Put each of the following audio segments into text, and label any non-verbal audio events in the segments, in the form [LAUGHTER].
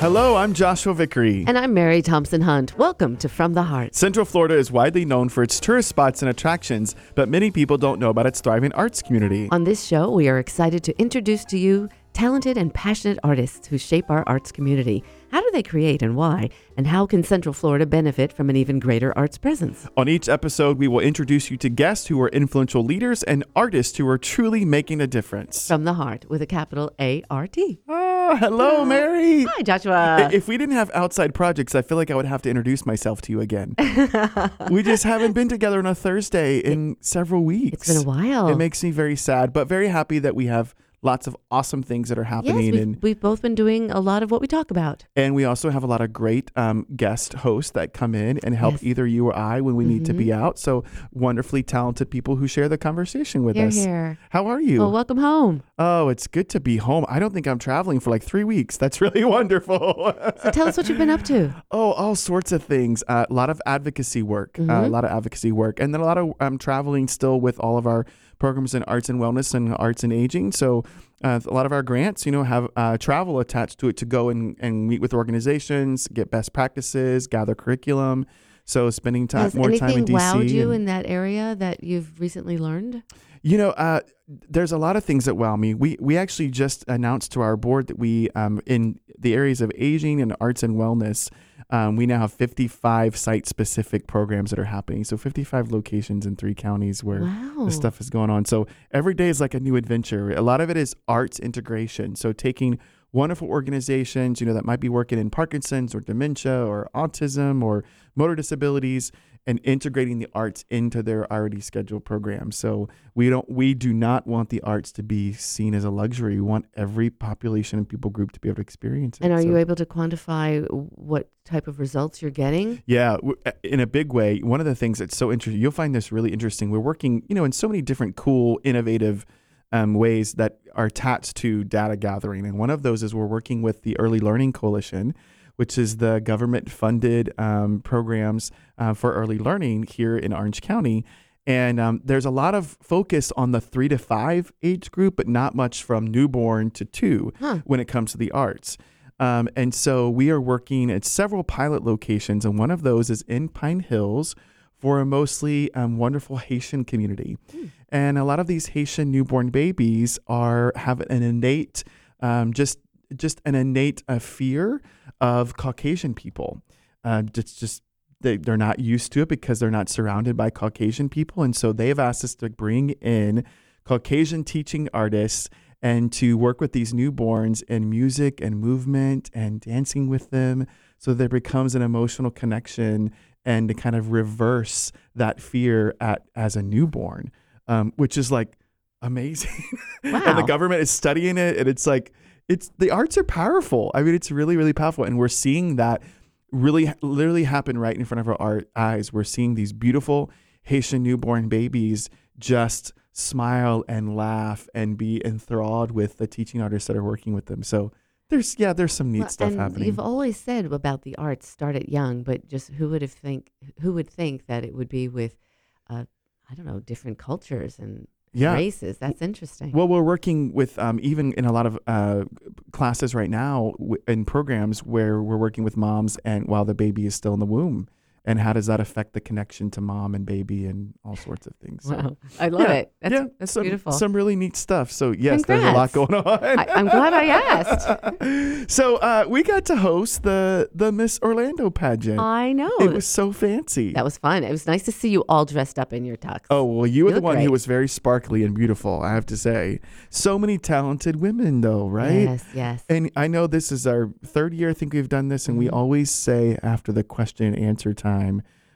Hello, I'm Joshua Vickery. And I'm Mary Thompson Hunt. Welcome to From the Heart. Central Florida is widely known for its tourist spots and attractions, but many people don't know about its thriving arts community. On this show, we are excited to introduce to you talented and passionate artists who shape our arts community. How do they create and why? And how can Central Florida benefit from an even greater arts presence? On each episode, we will introduce you to guests who are influential leaders and artists who are truly making a difference. From the Heart with a capital A R T. Oh, hello, Mary. Hi, Joshua. If we didn't have outside projects, I feel like I would have to introduce myself to you again. [LAUGHS] we just haven't been together on a Thursday in several weeks. It's been a while. It makes me very sad, but very happy that we have lots of awesome things that are yes, happening. we've, and, we've both been doing a lot of what we talk about. and we also have a lot of great um, guest hosts that come in and help Yes. either you or I when we need to be out. So wonderfully talented people who share the conversation with Here, us. here. How are you? Well, welcome home. oh, it's good to be home. I don't think I'm traveling for like three weeks. That's [LAUGHS] really wonderful. So tell us what you've been up to. [LAUGHS] Oh, all sorts of things. Uh, a lot of advocacy work. Uh, a Mhm. lot of advocacy work, and then a lot of um, traveling still with all of our programs in arts and wellness and arts and aging. So uh, a lot of our grants, you know, have uh, travel attached to it to go and, and meet with organizations, get best practices, gather curriculum. So spending time Has more time in DC. anything wowed you and- in that area that you've recently learned? you know, uh, there's a lot of things that wow me. We we actually just announced to our board that we um, in the areas of aging and arts and wellness, um, we now have 55 site specific programs that are happening. So 55 locations in three counties where wow. the stuff is going on. So every day is like a new adventure. A lot of it is arts integration. So taking wonderful organizations, you know, that might be working in Parkinson's or dementia or autism or motor disabilities and integrating the arts into their already scheduled programs. So we don't we do not want the arts to be seen as a luxury. We want every population and people group to be able to experience it. And are So- you able to quantify what type of results you're getting? yeah, in a big way. One of the things that's so interesting, you'll find this really interesting. We're working, you know, in so many different cool, innovative um, ways that are attached to data gathering. And one of those is we're working with the Early Learning Coalition, which is the government funded um, programs uh, for early learning here in Orange County. And um, there's a lot of focus on the three to five age group, but not much from newborn to two Huh. when it comes to the arts. Um, and so we are working at several pilot locations, and one of those is in Pine Hills for a mostly um, wonderful Haitian community. And a lot of these Haitian newborn babies are have an innate, um, just just an innate uh, fear of Caucasian people. Uh, just just they, they're not used to it because they're not surrounded by Caucasian people, and so they've asked us to bring in Caucasian teaching artists and to work with these newborns in music and movement and dancing with them. So there becomes an emotional connection and to kind of reverse that fear at as a newborn um, which is like amazing. [LAUGHS] And the government is studying it and it's like it's the arts are powerful. I mean it's really really powerful. And we're seeing that really literally happen right in front of our art eyes. We're seeing these beautiful haitian newborn babies just smile and laugh and be enthralled with the teaching artists that are working with them. So there's yeah there's some neat Well, stuff and happening. You've always said about the arts start at young, but just who would have think who would think that it would be with, uh, I don't know, different cultures and yeah races? That's interesting. Well, we're working with um, even in a lot of uh, classes right now w- in programs where we're working with moms and while the baby is still in the womb, and how does that affect the connection to mom and baby and all sorts of things. So, wow, I love yeah, it. That's, yeah, that's some, beautiful. Some really neat stuff. So yes, there's a lot going on. I, I'm glad I asked. [LAUGHS] so uh, we got to host the the Miss Orlando pageant. I know it was so fancy. that was fun. It was nice to see you all dressed up in your tux. Oh, well, you were the one who was very sparkly and beautiful, I have to say. So many talented women, though, right? Yes, yes. And I know this is our third year, I think we've done this, and we Mhm. always say after the question and answer time,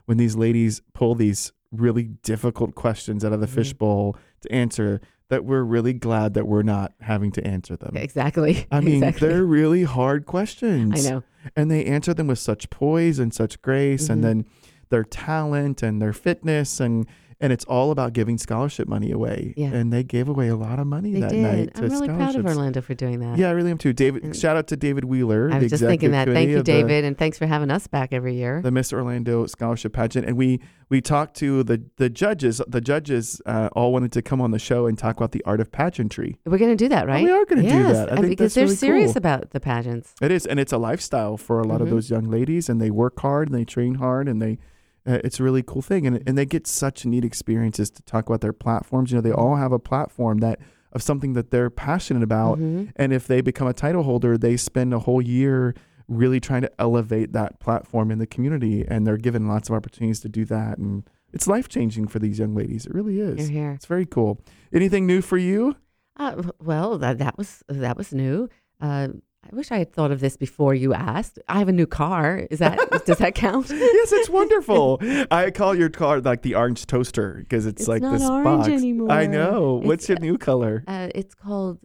when these ladies pull these really difficult questions out of the Mhm. fishbowl to answer, that we're really glad that we're not having to answer them. exactly. [LAUGHS] I mean, exactly. they're really hard questions. I know. And they answer them with such poise and such grace, Mhm. and then their talent and their fitness and and it's all about giving scholarship money away. Yeah. And they gave away a lot of money They that did. night to I'm really proud of. Orlando for doing that. Yeah, I really am too. David, And- shout out to David Wheeler. I was just thinking that. Thank you, of the- David, and thanks for having us back every year. the Miss Orlando Scholarship Pageant, and we we talked to the the judges. The judges uh, all wanted to come on the show and talk about the art of pageantry. We're going to do that, right? we are going to do that. I think because they're really serious cool. about the pageants. It is, and it's a lifestyle for a lot of Mhm. those young ladies, and they work hard and they train hard, and they. Uh, it's a really cool thing, and and they get such neat experiences to talk about their platforms. You know, they Mhm. all have a platform that of something that they're passionate about, Mhm. and if they become a title holder, they spend a whole year really trying to elevate that platform in the community, and they're given lots of opportunities to do that, and it's life changing for these young ladies. It really is. Here. It's very cool. Anything new for you? Uh, well, that that was that was new. Uh, I wish I had thought of this before you asked. I have a new car. Is that does that count? [LAUGHS] yes, it's wonderful. [LAUGHS] I call your car like the orange toaster because it's, It's like not this orange box. anymore. I know. It's, What's your new color? Uh, it's called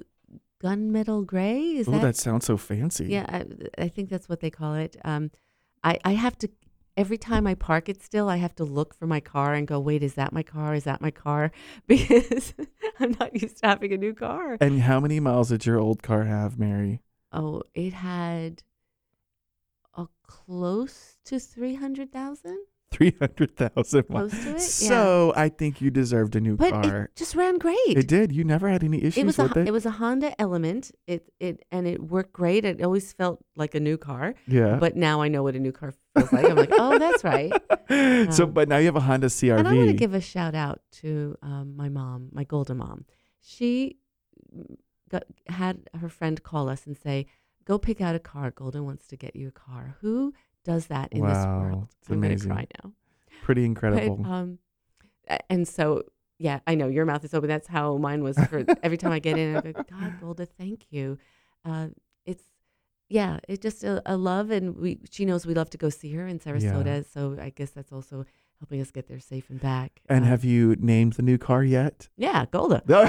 gunmetal gray. Is Oh, that? that sounds so fancy. yeah, I, I think that's what they call it. Um, I I have to every time I park it still, I have to look for my car and go, wait, is that my car? Is that my car? [LAUGHS] Because I'm not used to having a new car. And how many miles did your old car have, Mary? Oh, it had a close to three hundred thousand. Three hundred thousand miles. Close to it, yeah. So I think you deserved a new But car. it just ran great. It did. You never had any issues It was a with Ho- it. it was a Honda Element. It it and it worked great. It always felt like a new car. yeah. But now I know what a new car feels like. I'm like, oh, that's right. [LAUGHS] so, Um, but now you have a Honda CRV. And I want to give a shout out to um, my mom, my golden mom. She got, had her friend call us and say, "Go pick out a car. Golda wants to get you a car." Who does that in this world? it's I'm going to cry now. Pretty [LAUGHS] But, incredible. um, and so, yeah, I know your mouth is open. That's how mine was for [LAUGHS] every time I get in. I go, God, Golda, thank you. Uh, it's, yeah, it's just a, a love. And we, she knows we love to go see her in Sarasota. So I guess that's also helping us get there safe and back. and Uh, have you named the new car yet? yeah, Golda. [LAUGHS] No,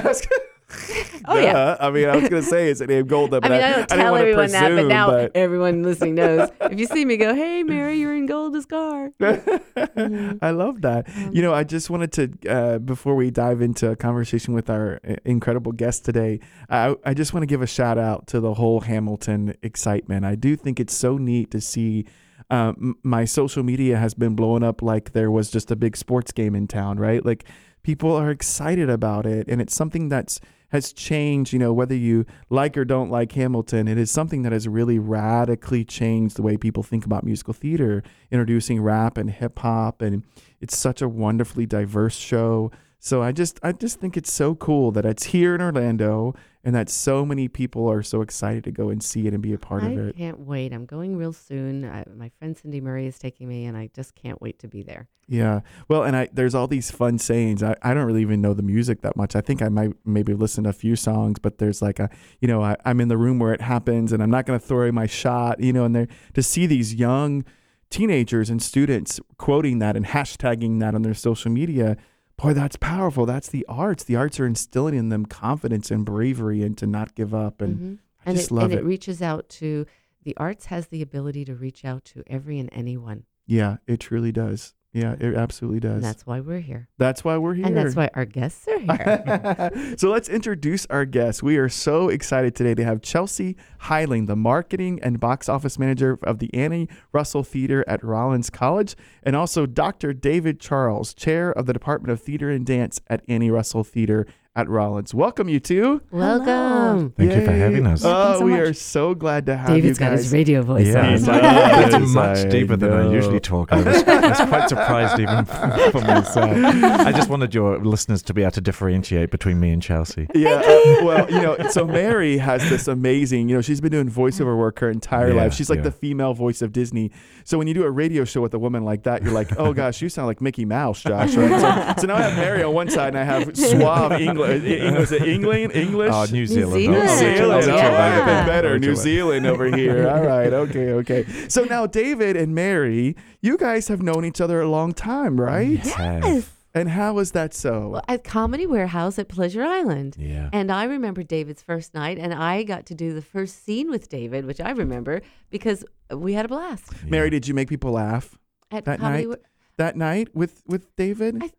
I [LAUGHS] Oh, yeah. I mean, I was going to say it's a name Golda, I but mean, I, don't didn't tell wanna everyone that, but presume, now but- [LAUGHS] everyone listening knows. if you see me, go, "Hey, Mary, you're in Golda's car." Mhm. [LAUGHS] I love that. Um, you know, I just wanted to, uh, before we dive into a conversation with our uh, incredible guest today, I, I just want to give a shout out to the whole Hamilton excitement. I do think it's so neat to see. Um, my social media has been blowing up like there was just a big sports game in town, right? Like people are excited about it, and it's something that's has changed. You know, whether you like or don't like Hamilton, it is something that has really radically changed the way people think about musical theater, introducing rap and hip hop, and it's such a wonderfully diverse show. So I just I just think it's so cool that it's here in Orlando and that so many people are so excited to go and see it and be a part I of it. I can't wait. I'm going real soon. I, my friend Cindy Murray is taking me, and I just can't wait to be there. Yeah. Well, and I there's all these fun sayings. I, I don't really even know the music that much. I think I might maybe listen to a few songs, but there's like a you know, I, I'm in the room where it happens and I'm not gonna throw away my shot, you know, and there to see these young teenagers and students quoting that and hashtagging that on their social media, boy, that's powerful. That's the arts. The arts are instilling in them confidence and bravery and to not give up. And Mhm. I and just it, love and it. it reaches out to the arts has the ability to reach out to every and anyone, Yeah, it truly does. Yeah, it absolutely does. and that's why we're here, that's why we're here. and that's why our guests are here. [LAUGHS] so let's introduce our guests. We are so excited today to have Chelsea Heiling, the marketing and box office manager of the Annie Russell Theater at Rollins College, and also Dr. David Charles, chair of the Department of Theater and Dance at Annie Russell Theater at Rollins. Welcome, you two. Welcome, Thank you for having us. Oh, so we much. are so glad to have David's you David's got his radio voice Yeah, on. Yes, it's, I it's know. much I deeper than I usually talk. I was, I was quite surprised even [LAUGHS] for myself. I just wanted your listeners to be able to differentiate between me and Chelsea. Yeah. uh, well, you know, so Mary has this amazing, you know, she's been doing voiceover work her entire Yeah, life. She's like yeah. the female voice of Disney. So when you do a radio show with a woman like that, you're like, oh gosh, you sound like Mickey Mouse, Josh. Right? So, so now I have Mary on one side and I have suave [LAUGHS] English. [LAUGHS] Was it England? [LAUGHS] English? Oh, New Zealand. Zealand. New I'll- I'll- Zealand. I'll All try right, that. even better. New. Zealand over [LAUGHS] here. All right. Okay. Okay. So now David and Mary, you guys have known each other a long time, right? Yes. And how is that so? Well, at Comedy Warehouse at Pleasure Island. Yeah. And I remember David's first night, and I got to do the first scene with David, which I remember because we had a blast Mary, did you make people laugh at That Comedy. night? that night with with David? I-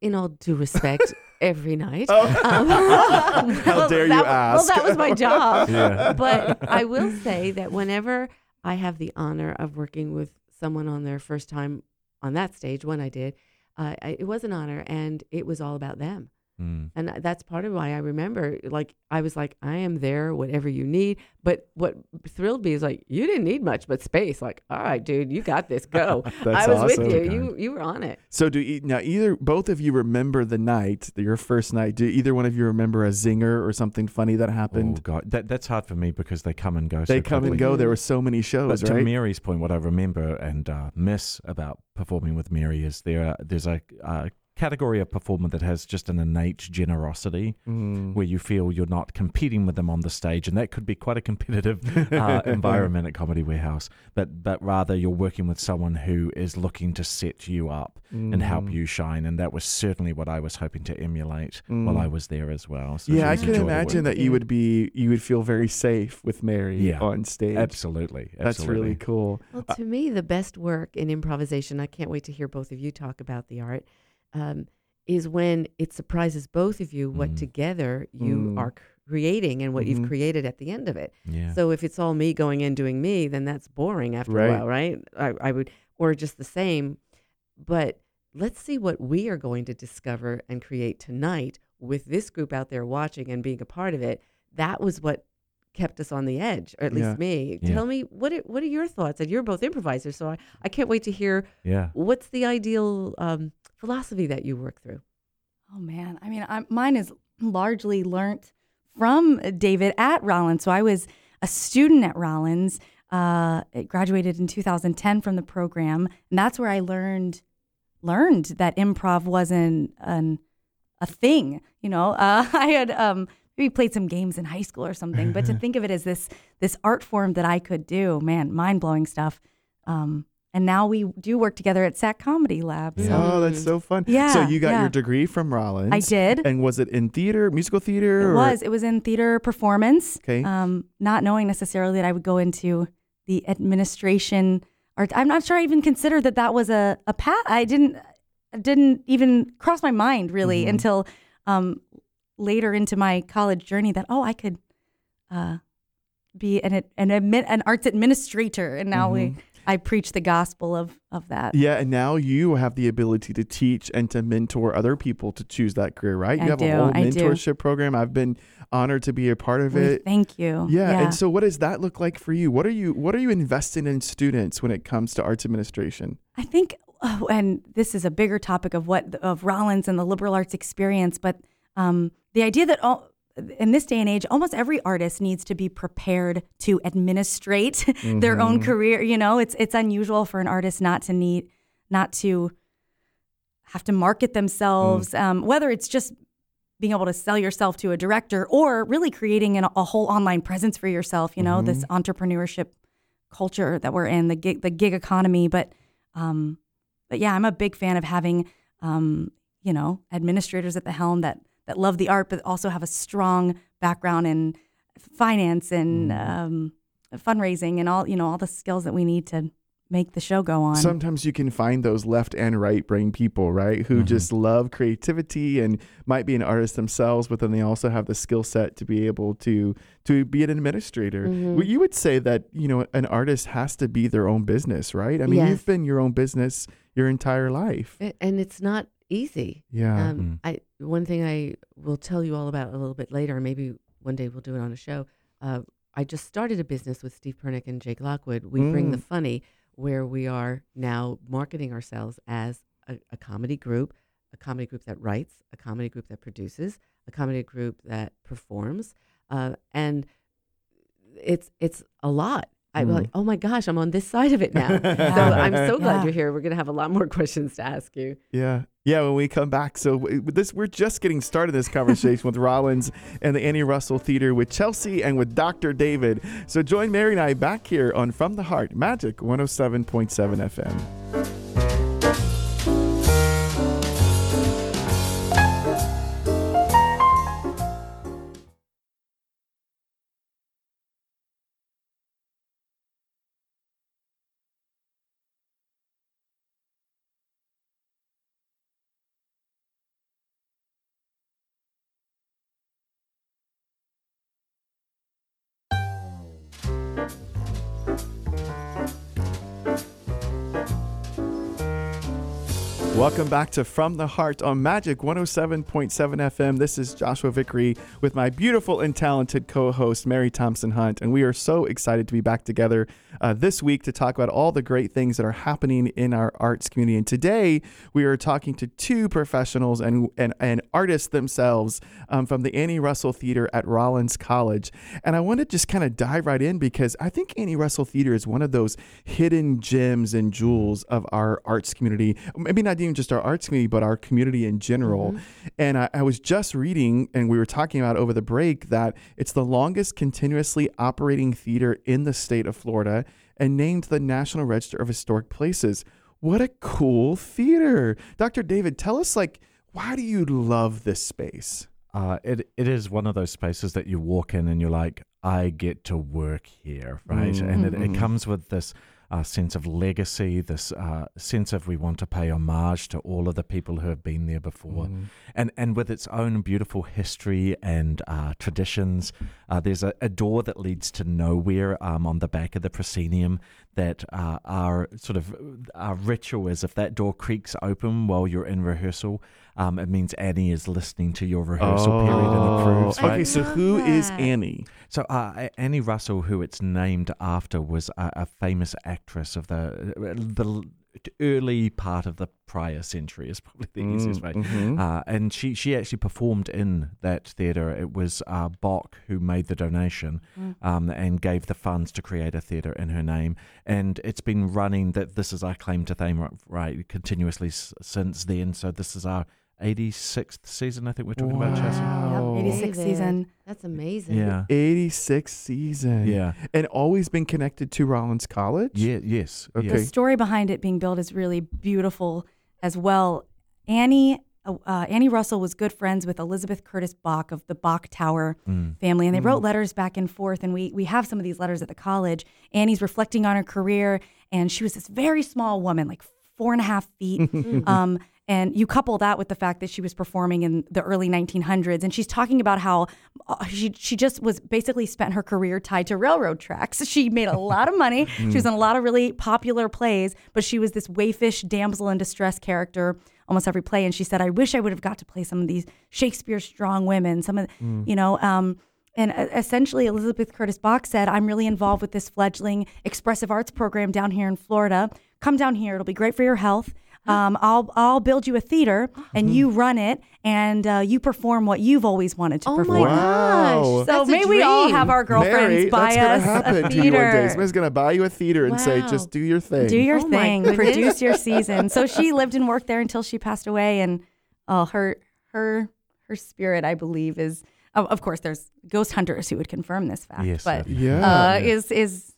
in all due respect, every night. Oh. Um, [LAUGHS] How well, dare you that, ask? Well, that was my job. [LAUGHS] Yeah. But I will say that whenever I have the honor of working with someone on their first time on that stage, when I did, uh, I, it was an honor, and it was all about them. Mm. And that's part of why I remember, like, I was like, I am there, whatever you need. But what thrilled me is like, you didn't need much but space. Like, all right, dude, you got this. Go. [LAUGHS] That's I was awesome. with you. Okay. You you were on it. So do e- now either both of you remember the night, your first night? Do either one of you remember a zinger or something funny that happened? Oh? God, that that's hard for me because they come and go. they so come and go. There were so many shows, But to? Mary's point, what I remember and uh, miss about performing with Mary is there there's a, uh category of performer that has just an innate generosity Mm. where you feel you're not competing with them on the stage, and that could be quite a competitive uh, [LAUGHS] environment at Comedy Warehouse. But but rather you're working with someone who is looking to set you up and help Mm. you shine, and that was certainly what I was hoping to emulate while Mm. I was there as well. So Yeah, I can imagine that you would be you would feel very safe with Mary Yeah. on stage. Absolutely, That's really cool. Well, to me, the best work in improvisation, I can't wait to hear both of you talk about the art, um, is when it surprises both of you what Mm. together you Mm. are creating and what Mhm. you've created at the end of it. Yeah. So if it's all me going in doing me, then that's boring after Right. a while, right? I, I would, or just the same. But let's see what we are going to discover and create tonight with this group out there watching and being a part of it. That was what kept us on the edge, or at least Yeah. me. Yeah. Tell me what are, what are your thoughts? And you're both improvisers, so I, I can't wait to hear yeah. what's the ideal um, philosophy that you work through. Oh man, I mean, i mine is largely learnt from David at Rollins. So I was a student at Rollins. Uh, graduated in 2010 from the program, and that's where I learned learned that improv wasn't an a thing. You know, uh, [LAUGHS] I had um, maybe played some games in high school or something, but to [LAUGHS] think of it as this this art form that I could do, man, mind blowing stuff. Um, and now we do work together at SAK Comedy Lab. So Oh, that's so fun. Yeah. So you got yeah. your degree from Rollins. I did. And was it in theater, musical theater? It or- was. It was in theater performance. Okay. Um, not knowing necessarily that I would go into the administration or I'm not sure I even considered that that was a, a path. I didn't didn't even cross my mind really Mhm. until um, later into my college journey that oh I could uh, be an an admit an arts administrator, and now we I preach the gospel of of that. Yeah, and now you have the ability to teach and to mentor other people to choose that career, right? You I have do, a whole I mentorship program. I've been honored to be a part of We it. Thank you. Yeah, and so what does that look like for you? What are you what are you investing in students when it comes to arts administration? I think, oh, and this is a bigger topic of what of Rollins and the liberal arts experience, but um, the idea that all, in this day and age, almost every artist needs to be prepared to administrate [LAUGHS] their own career. You know, it's it's unusual for an artist not to need, not to have to market themselves, um, whether it's just being able to sell yourself to a director or really creating an, a whole online presence for yourself. You know, this entrepreneurship culture that we're in, the gig, the gig economy. But, um, but yeah, I'm a big fan of having, um, you know, administrators at the helm that that love the art, but also have a strong background in finance and um, fundraising and all, you know, all the skills that we need to make the show go on. Sometimes you can find those left and right brain people, right, who Mhm. just love creativity and might be an artist themselves, but then they also have the skill set to be able to to be an administrator. Mhm. Well, you would say that you know an artist has to be their own business, right? I mean, Yes. you've been your own business your entire life. A- And it's not easy. Yeah. Um, Mm. I one thing I will tell you all about a little bit later. Maybe one day we'll do it on a show. Uh, I just started a business with Steve Pernick and Jake Lockwood. We bring the Mm. funny, where we are now marketing ourselves as a, a comedy group, a comedy group that writes, a comedy group that produces, a comedy group that performs, uh, and it's it's a lot. I'm Mm. like, oh my gosh, I'm on this side of it now. [LAUGHS] so I'm so glad Yeah. you're here. We're gonna have a lot more [LAUGHS] questions to ask you. Yeah. Yeah, when we come back. So this we're just getting started this conversation with Rollins and the Annie Russell Theater with Chelsea and with Dr. David. So join Mary and I back here on From the Heart, Magic 107.7 FM. Welcome back to From the Heart on Magic 107.7 FM. This is Joshua Vickery with my beautiful and talented co host, Mary Thompson Hunt. And we are so excited to be back together uh, this week to talk about all the great things that are happening in our arts community. And today we are talking to two professionals and, and, and artists themselves um, from the Annie Russell Theater at Rollins College. And I want to just kind of dive right in because I think Annie Russell Theater is one of those hidden gems and jewels of our arts community. Maybe not even just our arts community, but our community in general. And I, I was just reading, and we were talking about over the break, that it's the longest continuously operating theater in the state of Florida and named the National Register of Historic Places. What a cool theater. Dr. David, tell us, like, why do you love this space? Uh, it it is one of those spaces that you walk in and you're like, I get to work here, right? And it, it Mhm. comes with this uh, sense of legacy, this uh, sense of we want to pay homage to all of the people who have been there before, Mm. and and with its own beautiful history and uh, traditions. Uh, there's a, a door that leads to nowhere um, on the back of the proscenium that uh, our sort of our ritual is if that door creaks open while you're in rehearsal, um, it means Annie is listening to your rehearsal period and approves. Oh, Okay, so love who is. Annie? So uh, Annie Russell, who it's named after, was a, a famous actress of the the early part of the prior century. Is probably the easiest way. Mhm. Uh, and she, she actually performed in that theatre. It was uh, Bok who made the donation Mm. um, and gave the funds to create a theatre in her name. And it's been running, that this is our claim to fame, right, right continuously s- since then. So this is our 86th season, I think we're talking about, Chelsea. Wow. Yep, 86 David, season. That's amazing. Yeah. 86 season. Yeah. And always been connected to Rollins College? Yeah. Yes. Okay. The story behind it being built is really beautiful as well. Annie uh, uh, Annie Russell was good friends with Elizabeth Curtis Bok of the Bok Tower Mm. family, and they wrote letters back and forth. And we we have some of these letters at the college. Annie's reflecting on her career, and she was this very small woman, like four and a half feet. [LAUGHS] um, and you couple that with the fact that she was performing in the early 1900s, and she's talking about how uh, she she just was basically spent her career tied to railroad tracks. [LAUGHS] She made a lot of money. She was in a lot of really popular plays, but she was this waifish damsel in distress character almost every play. And she said, "I wish I would have got to play some of these Shakespeare strong women. Some of the, you know." Um, and uh, essentially, Elizabeth Curtis Bok said, I'm really involved with this fledgling expressive arts program down here in Florida. Come down here. It'll be great for your health. Um, I'll, I'll build you a theater and you run it and uh, you perform what you've always wanted to Oh my perform. Wow. gosh. So that's a may we all dream. have our girlfriends Mary, buy that's gonna us happen a to you one day. theater. Somebody's gonna buy you a theater and say, Wow. "Just do your thing." Do your Oh my thing, goodness. produce your season. So she lived and worked there until she passed away, and oh, her her her spirit, I believe, is of, of course there's ghost hunters who would confirm this fact, Yes, but yeah. uh, is is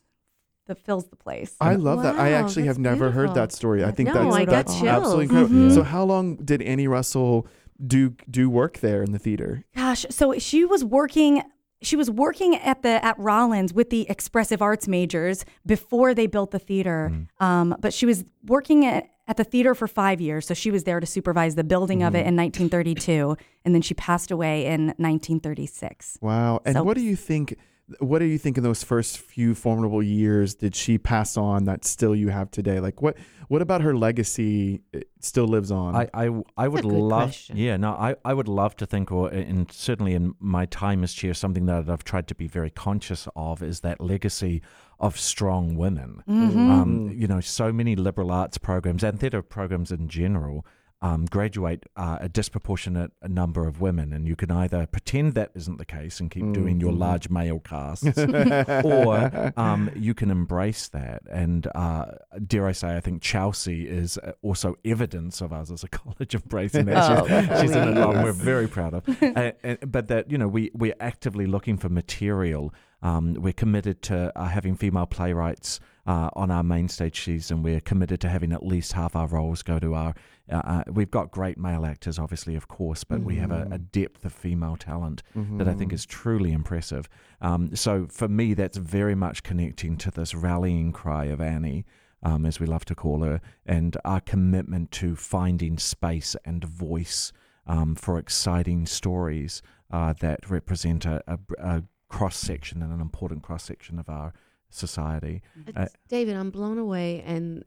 that fills the place. I love that. I Wow, actually have that's never heard beautiful. that story. I think No, that's I got that's chills. absolutely incredible. Mhm. So how long did Annie Russell do do work there in the theater? Gosh, so she was working. She was working at the at Rollins with the expressive arts majors before they built the theater. Um, but she was working at, at the theater for five years, so she was there to supervise the building of it in 1932, and then she passed away in 1936. Wow. And So- what do you think? What do you think in those first few formidable years did she pass on that still you have today? Like what what about her legacy uh, still lives on? I, I, I would love, question. yeah, no, I, I would love to think, or in certainly in my time as chair, something that I've tried to be very conscious of is that legacy of strong women. Mm-hmm. Um, you know, so many liberal arts programs and theatre programs in general um, graduate uh, a disproportionate number of women, and you can either pretend that isn't the case and keep doing your large male casts, [LAUGHS] or um, you can embrace that. And uh, dare I say, I think Chelsea is uh, also evidence of us as a [LAUGHS] college embracing that. Oh, she's, she's an alum we're very proud of. [LAUGHS] but that you know, we we're actively looking for material. Um, we're committed to uh, having female playwrights uh, on our main stage season. We're committed to having at least half our roles go to our. Uh, uh, we've got great male actors, obviously, of course, but we have a, a depth of female talent that I think is truly impressive. Um, so for me, that's very much connecting to this rallying cry of Annie. Um, as we love to call her, and our commitment to finding space and voice um, for exciting stories uh, that represent a, a, a cross section and an important cross section of our society. Uh, David, I'm blown away, and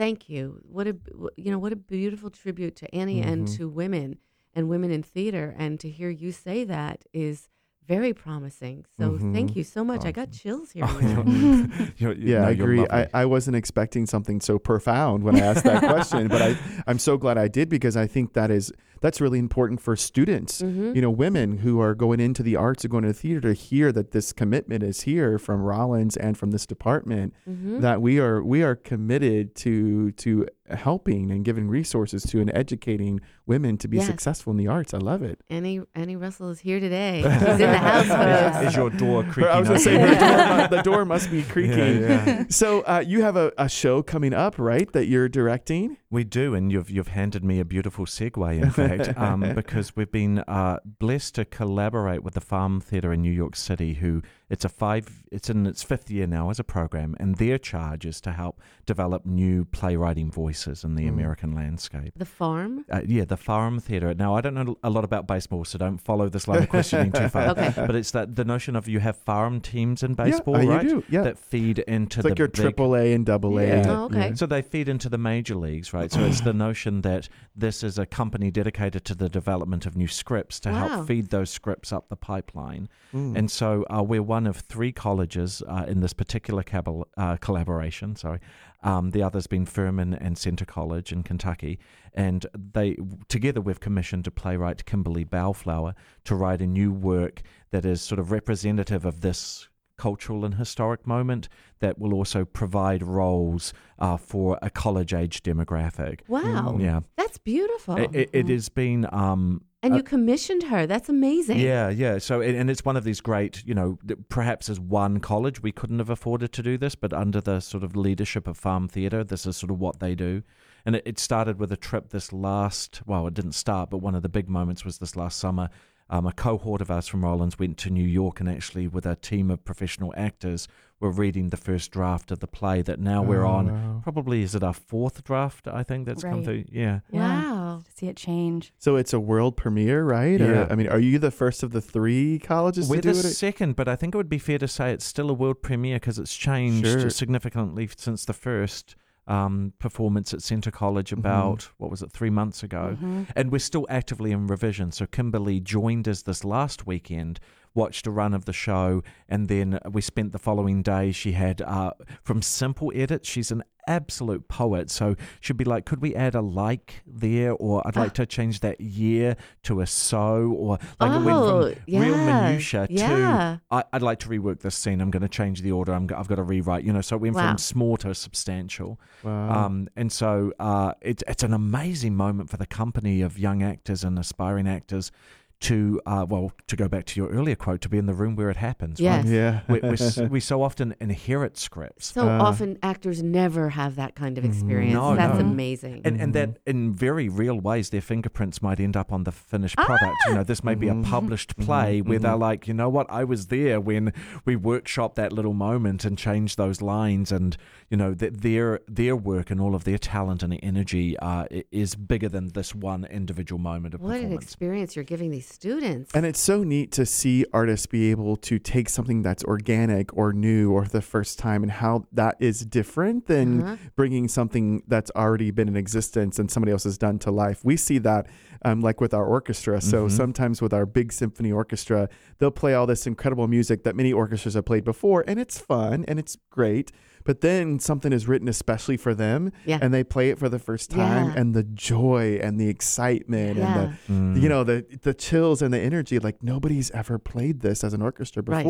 thank you. What a you know what a beautiful tribute to Annie and Mhm. to women and women in theater. And to hear you say that is very promising. So thank Mhm. you so much. I Oh. got chills [LAUGHS] here. Oh, you're- you're- [LAUGHS] [LAUGHS] you- Yeah, no, I agree. I, I wasn't expecting something so profound when I asked that question, but I, I'm so glad I did because I think that is that's really important for students. Mhm. You know, women who are going into the arts or going to the theater to hear that this commitment is here from Rollins and from this department. Mhm. That we are we are committed to to helping and giving resources to and educating women to be Yes. successful in the arts. I love it. Annie Annie Russell is here today. [LAUGHS] He's in the house with us. Is your door creaking? I was going to say open? door, mu- the door must be creaking. Yeah, yeah. So uh, you have a, a show coming up, right? That you're directing. We do, and you've you've handed me a beautiful segue, in fact, [LAUGHS] um, because we've been uh, blessed to collaborate with the Farm Theatre in New York City. Who it's a five, it's in its fifth year now as a program, and their charge is to help develop new playwriting voices in the Mm. American landscape. The farm. Uh, yeah, the Farm Theatre. Now, I don't know a lot about baseball, so don't follow this line of questioning too far. [LAUGHS] Okay. But it's that the notion of you have farm teams in baseball, yeah, uh, right? You do. Yeah. That feed into it's the like your big triple A and double A. Yeah. Oh, okay. so they feed into the major leagues, right? So it's the [CLEARS THROAT] notion that this is a company dedicated to the development of new scripts to Wow. help feed those scripts up the pipeline. Mm. And so uh, we're one of three colleges uh, in this particular cabal- uh, collaboration. Sorry, um, the others being Furman and Centre College in Kentucky, and they together we've commissioned a playwright Kimberly Belflower to write a new work that is sort of representative of this cultural and historic moment that will also provide roles uh, for a college age demographic. Wow. Yeah, That's beautiful. it, it, it has been. Um, and uh, you commissioned her. That's amazing. yeah, yeah. So, and and it's one of these great, you know, perhaps as one college we couldn't have afforded to do this, but under the sort of leadership of Farm Theatre, this is sort of what they do. And it, it started with a trip this last, well, it didn't start, but one of the big moments was this last summer. Um, a cohort of us from Rollins went to New York and actually, with a team of professional actors, were reading the first draft of the play that now we're Oh, on. wow. Probably is it our fourth draft? I think that's come through. Yeah. Wow. To see it change. So it's a world premiere, right? Or, Yeah. I mean, are you the first of the three colleges We're to the do it? second, but I think it would be fair to say it's still a world premiere because it's changed Sure. significantly since the first um, performance at Centre College Mm-hmm. about, what was it, three months ago. Mhm. And we're still actively in revision. So Kimberly joined us this last weekend, watched a run of the show, and then we spent the following day. She had, uh, from simple edits, she's an absolute poet. So she'd be like, could we add a like there? Or I'd like Ah. to change that year to a so, or like it went oh, from real yeah. minutia to yeah. I, I'd like to rework this scene. I'm going to change the order. I'm I've got to rewrite. You know, so it went Wow. from small to substantial. Wow. Um, and so uh, it's it's an amazing moment for the company of young actors and aspiring actors to uh, well to go back to your earlier quote to be in the room where it happens. Yes. Right? yeah. We, we, we so often inherit scripts. So Uh, often actors never have that kind of experience. No, That's no. amazing. And, and that Mm-hmm. in very real ways, their fingerprints might end up on the finished product. You know, this may be a Mhm. published Mhm. play where they're like, you know what, I was there when we workshopped that little moment and changed those lines, and you know that their their work and all of their talent and energy uh, is bigger than this one individual moment of what an experience you're giving these students. And it's so neat to see artists be able to take something that's organic or new or the first time and how that is different than Uh-huh. bringing something that's already been in existence and somebody else has done to life. We see that um, like with our orchestra. So Mhm. sometimes with our big symphony orchestra, they'll play all this incredible music that many orchestras have played before and it's fun and it's great. But then something is written especially for them Yeah. and they play it for the first time Yeah. and the joy and the excitement and the. Mm. you know the the chills and the energy like nobody's ever played this as an orchestra Right.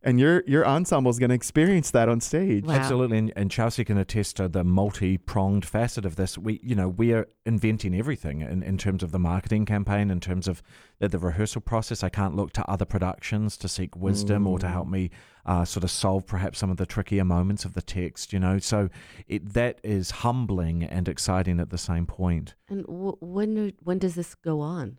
Before and your your ensemble is going to experience that on stage Wow. Absolutely, and, and Chelsea can attest to the multi-pronged facet of this. We, you know, we are inventing everything in, in terms of the marketing campaign, in terms of the, the rehearsal process. I can't look to other productions to seek wisdom or to help Mm. me uh, sort of solve perhaps some of the trickier moments of the text. You know, so it that is humbling and exciting at the same point. And w- when when does this go on?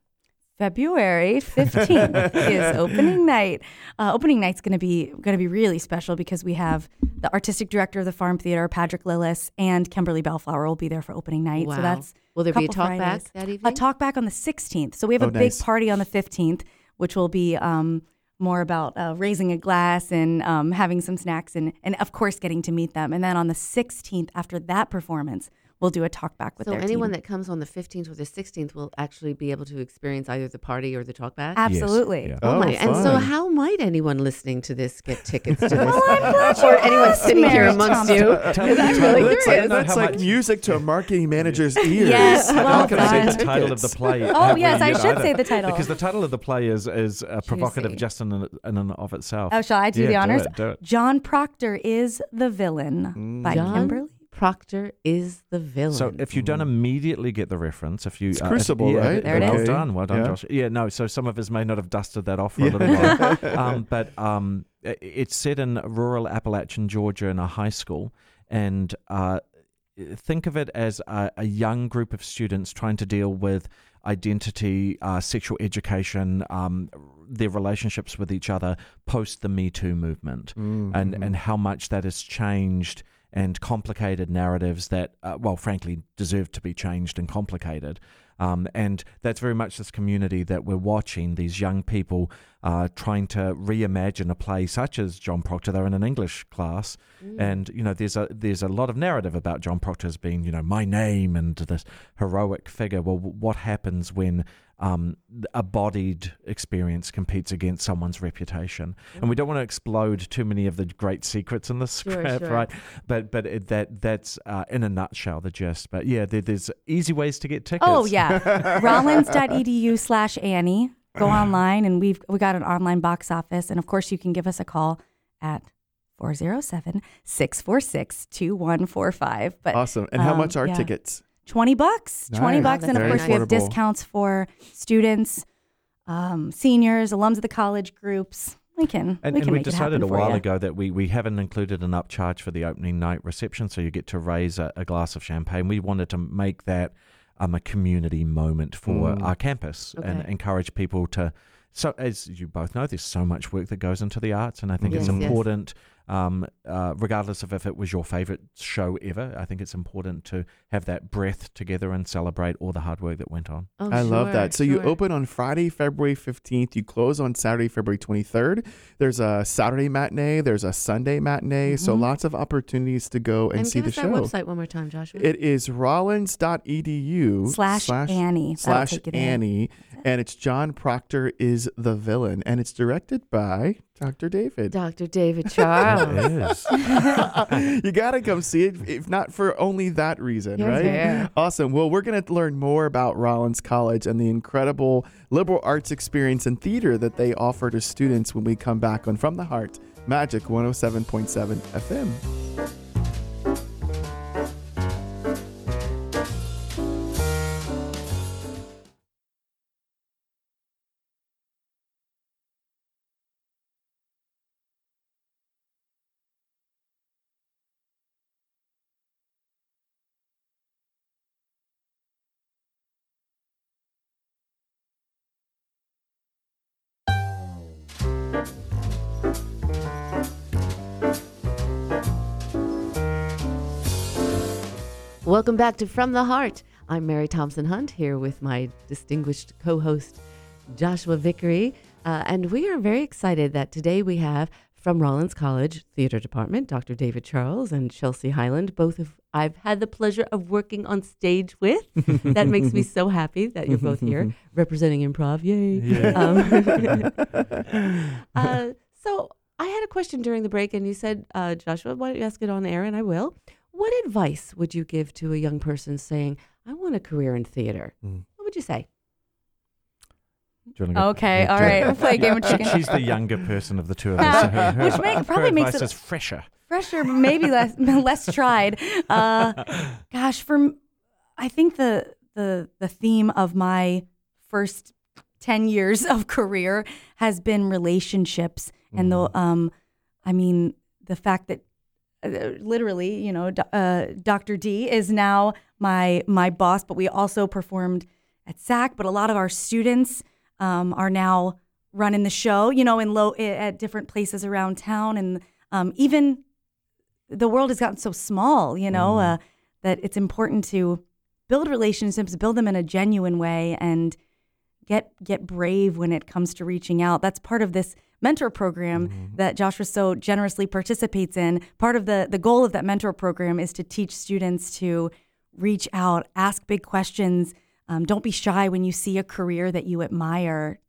February 15th is [LAUGHS] opening night. Uh, opening night's going to be going to be really special because we have the artistic director of the Farm Theater, Padraic Lillis, and Kimberly Belflower will be there for opening night. wow. So that's Will there be a couple talk Fridays. back that evening? a talk back on the 16th. So we have Oh, a big nice. party on the 15th, which will be um, more about uh, raising a glass and um, having some snacks and, and, of course, getting to meet them. And then on the 16th, after that performance, we'll do a talk back with so their anyone team. that comes on the 15th or the 16th will actually be able to experience either the party or the talk back. Absolutely. yeah. Oh, Oh, my! And so, how might anyone listening to this get tickets to [LAUGHS] this? Well, I'm glad you or anyone asked, sitting here amongst Thompson. you? Tell me I'm the really title. That's like, that's like music to a marketing manager's [LAUGHS] ears. Yes, I'm well not gonna say the title of the [LAUGHS] play. Oh, yes, I should either. say the title. because the title of the play is is uh, provocative just in and, in and of itself. Oh, shall I do Yeah, the do honors? it, do it. John Proctor is the villain by John Kimberly. Proctor is the villain. So if you don't immediately get the reference, if you It's uh, if- Crucible, yeah, right? There it well is. done, well done, Yeah. Josh. Yeah, no. So some of us may not have dusted that off for Yeah. a little while, [LAUGHS] um, but um, it's set in rural Appalachian Georgia in a high school, and uh, think of it as a, a young group of students trying to deal with identity, uh, sexual education, um, their relationships with each other post the Me Too movement Mm, and mhm. and how much that has changed and complicated narratives that, uh, well, frankly, deserve to be changed and complicated. Um, and that's very much this community that we're watching. These young people uh, trying to reimagine a play such as John Proctor. They're in an English class, Mm. and you know, there's a there's a lot of narrative about John Proctor as being, you know, my name and this heroic figure. Well, what happens when um, a bodied experience competes against someone's reputation? And we don't want to explode too many of the great secrets in the Sure, script, sure. right? But but it, that that's uh, in a nutshell the gist. But yeah, there, there's easy ways to get tickets. Oh yeah, [LAUGHS] rollins.edu slash Annie. Go online, and we've we got an online box office, and of course you can give us a call at 407-646-2145. But awesome. And how um, much are yeah. tickets? 20 bucks, 20 Nice. bucks, and of Very course we have discounts for students, um, seniors, alums of the college groups. We can And, we and can we make it decided happen a while ago that we, we haven't included an upcharge for the opening night reception, so you get to raise a, a glass of champagne. We wanted to make that um, a community moment for Mm. our campus and encourage people to. So, as you both know, there's so much work that goes into the arts, and I think it's important yes. Important, um, uh, regardless of if it was your favorite show ever. I think it's important to have that breath together and celebrate all the hard work that went on. Oh, I love that. So you open on Friday, February 15th. You close on Saturday, February 23rd. There's a Saturday matinee. There's a Sunday matinee. So Mhm. lots of opportunities to go and, And see give the us that show. website one more time, Joshua. It is rollins.edu slash, Annie. Slash take you. Annie. And it's John Proctor is the villain. And it's directed by Dr. David. Dr. David Charles. [LAUGHS] It is. [LAUGHS] you got to come see it, if not for only that reason, Yes, right? yeah. Awesome. Well, we're going to learn more about Rollins College and the incredible liberal arts experience and theater that they offer to students when we come back on From the Heart, Magic 107.7 FM. Welcome back to From the Heart. I'm Mary Thompson Hunt here with my distinguished co host, Joshua Vickery. Uh, and we are very excited that today we have from Rollins College Theater Department, Dr. David Charles and Chelsea Highland, both of I've had the pleasure of working on stage with. [LAUGHS] that makes me so happy that you're both here [LAUGHS] representing improv. Yay. [LAUGHS] Um, uh, so I had a question during the break, and you said, uh, Joshua, why don't you ask it on air? And I will. What advice would you give to a young person saying, I want a career in theater? Mm. What would you say? Do you wanna go- Okay, Yeah, all do right, we'll play a game of chicken. She's the younger person of the two of us. [LAUGHS] so her- her- Which make- her probably makes advice it- is fresher. fresher, maybe less [LAUGHS] less tried. Uh, [LAUGHS] gosh, for I think the the the theme of my first ten years of career has been relationships, and the um, I mean the fact that uh, literally, you know, uh, Dr. D is now my my boss, but we also performed at SAK. But a lot of our students um, are now running the show, you know, in low at different places around town, and um, even the world has gotten so small, you know, uh, that it's important to build relationships, build them in a genuine way, and get get brave when it comes to reaching out. That's part of this mentor program that Joshua so generously participates in. Part of the the goal of that mentor program is to teach students to reach out, ask big questions. Um, don't be shy when you see a career that you admire.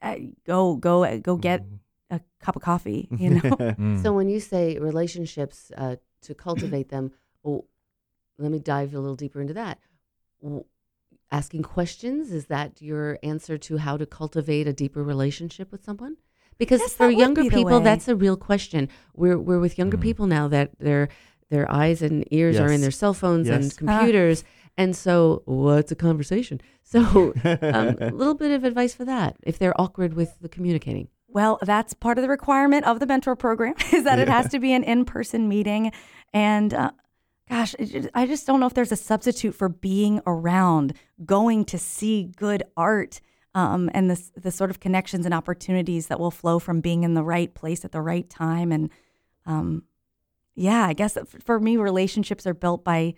Uh, go, go, go get a cup of coffee. [LAUGHS] You know, Mm. So when you say relationships uh, to cultivate them, well, [CLEARS THROAT] let me dive a little deeper into that. W- Asking questions is that your answer to how to cultivate a deeper relationship with someone? Because for younger be people, way. that's a real question. We're we're with younger Mm. people now that their their eyes and ears are in their cell phones Yes. and computers, and so what's a conversation? So [LAUGHS] um, a little bit of advice for that if they're awkward with the communicating. Well, that's part of the requirement of the mentor program [LAUGHS] is that it has to be an in-person meeting, and uh, gosh, I just don't know if there's a substitute for being around, going to see good art, um, and the the sort of connections and opportunities that will flow from being in the right place at the right time, and um, yeah, I guess for me, relationships are built by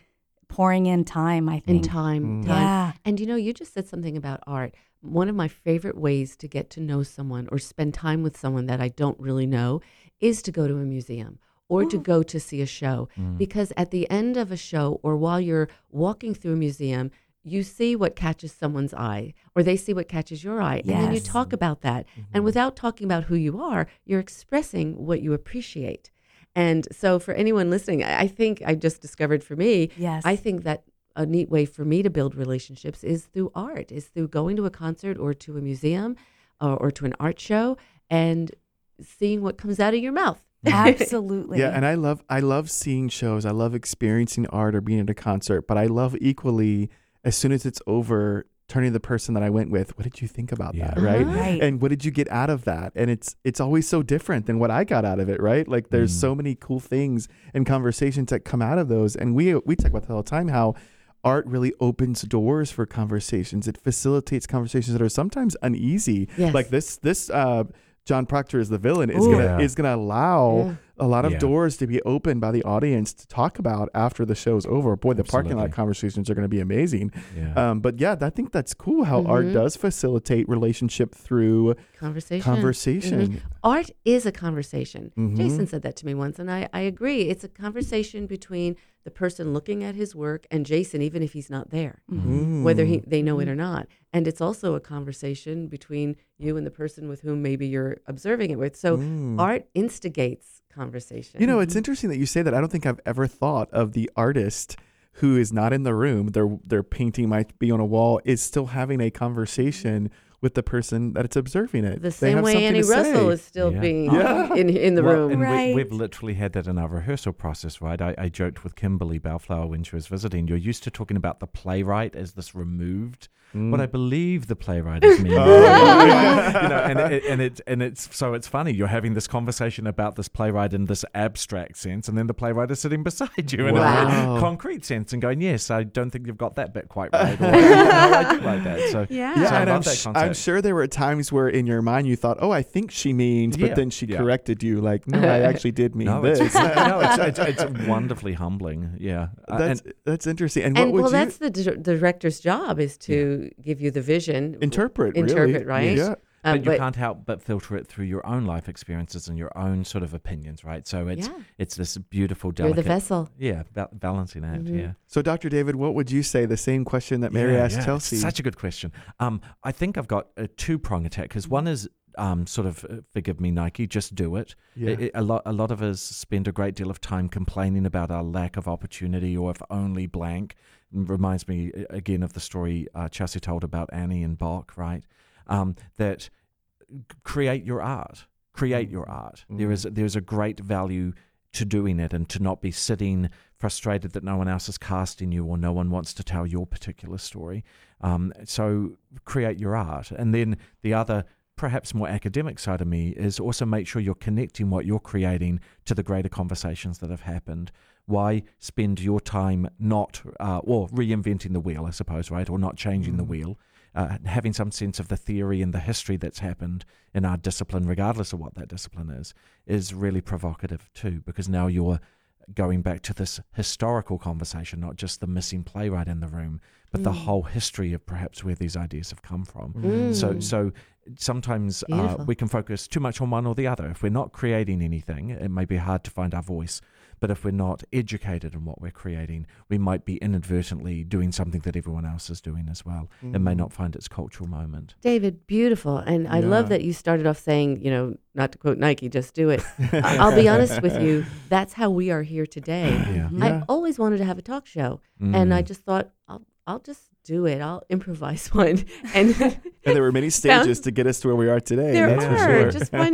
pouring in time. I in think. time. Mm. time. Yeah. And you know, you just said something about art. One of my favorite ways to get to know someone or spend time with someone that I don't really know is to go to a museum or to go to see a show. Mm. Because at the end of a show or while you're walking through a museum, you see what catches someone's eye or they see what catches your eye. And then you talk about that. And mm-hmm. without talking about who you are, you're expressing what you appreciate. And so for anyone listening, I I think I just discovered for me, Yes. I think that a neat way for me to build relationships is through art, is through going to a concert or to a museum or, or to an art show and seeing what comes out of your mouth. [LAUGHS] Absolutely. Yeah, and I love I love seeing shows. I love experiencing art or being at a concert, but I love equally as soon as it's over turning to the person that I went with, what did you think about that, right? Right. And what did you get out of that? And it's it's always so different than what I got out of it, right? Like there's Mm. so many cool things and conversations that come out of those. And we we talk about that all the time how art really opens doors for conversations. It facilitates conversations that are sometimes uneasy. Yes. Like this this uh John Proctor is the villain is Ooh. gonna Yeah. is gonna allow Yeah. A lot of Yeah. doors to be opened by the audience to talk about after the show's over. Boy, the parking lot conversations are going to be amazing. Yeah. Um, but yeah, I think that's cool how art Mhm. does facilitate relationship through Conversation. conversation. Mhm. Art is a conversation. Mhm. Jason said that to me once, and I, I agree. It's a conversation between the person looking at his work and Jason, even if he's not there, whether he, they know it or not. And it's also a conversation between you and the person with whom maybe you're observing it with. So Mm. art instigates conversation. You know, it's interesting that you say that. I don't think I've ever thought of the artist who is not in the room. Their their painting might be on a wall. Is still having a conversation with the person that's observing it. the They same have way something Annie to Russell say. is still Yeah. being Yeah. in in the Well, room. and Right. we, we've literally had that in our rehearsal process, right? I, I joked with Kimberly Belflower when she was visiting. You're used to talking about the playwright as this removed, what I believe the playwright is meaning. [LAUGHS] Mm. Oh, yeah. [LAUGHS] you know, and it, and it and it's so it's funny. You're having this conversation about this playwright in this abstract sense, and then the playwright is sitting beside you in a Wow. more concrete sense and going, "Yes, I don't think you've got that bit quite right." Or, [LAUGHS] no, I do like that. So Yeah. Yeah, so I and I'm, that sh- I'm sure there were times where in your mind you thought, "Oh, I think she means," but Yeah, then she yeah. corrected you, like, "No, I actually did mean no, this." it's, no, it's, it's, it's wonderfully humbling. Yeah, Uh, that's and- that's interesting. And, And what would well, you that's the di- director's job is to give you the vision, interpret? really. interpret, right? Yeah. Um, but you can't help but filter it through your own life experiences and your own sort of opinions, right? So it's yeah, it's this beautiful, you're delicate, the vessel. yeah, ba- balancing act. Mhm. Yeah. So, Dr. David, what would you say? The same question that Mary Yeah, asked yeah. Chelsea. Such a good question. Um, I think I've got a two prong attack because one is um, sort of uh, forgive me, Nike, just do it. yeah. It- it- a lot, a lot of us spend a great deal of time complaining about our lack of opportunity or if only blank. Reminds me again of the story uh, Chelsea told about Annie and Bok, right? Um, that create your art, create your art. There Mm. is there's a great value to doing it and to not be sitting frustrated that no one else is casting you or no one wants to tell your particular story. Um, so create your art, and then the other perhaps more academic side of me is also make sure you're connecting what you're creating to the greater conversations that have happened. Why spend your time not, uh, or reinventing the wheel, I suppose, right? Or not changing the Mm. wheel, uh, having some sense of the theory and the history that's happened in our discipline, regardless of what that discipline is, is really provocative too, because now you're going back to this historical conversation, not just the missing playwright in the room, but the Mm. whole history of perhaps where these ideas have come from. Mm. So, so sometimes uh, we can focus too much on one or the other. If we're not creating anything, it may be hard to find our voice. But if we're not educated in what we're creating, we might be inadvertently doing something that everyone else is doing as well. It may Mhm. not find its cultural moment. David, beautiful. And I love that you started off saying, you know, not to quote Nike, just do it. I- I'll be honest with you, [LAUGHS] that's how we are here today. Yeah. I always wanted to have a talk show, and I Mm. just thought, I'll, I'll just do it. I'll improvise [LAUGHS] one. And And there were many [LAUGHS] stages to get us to where we are today. there that's for are sure. just finding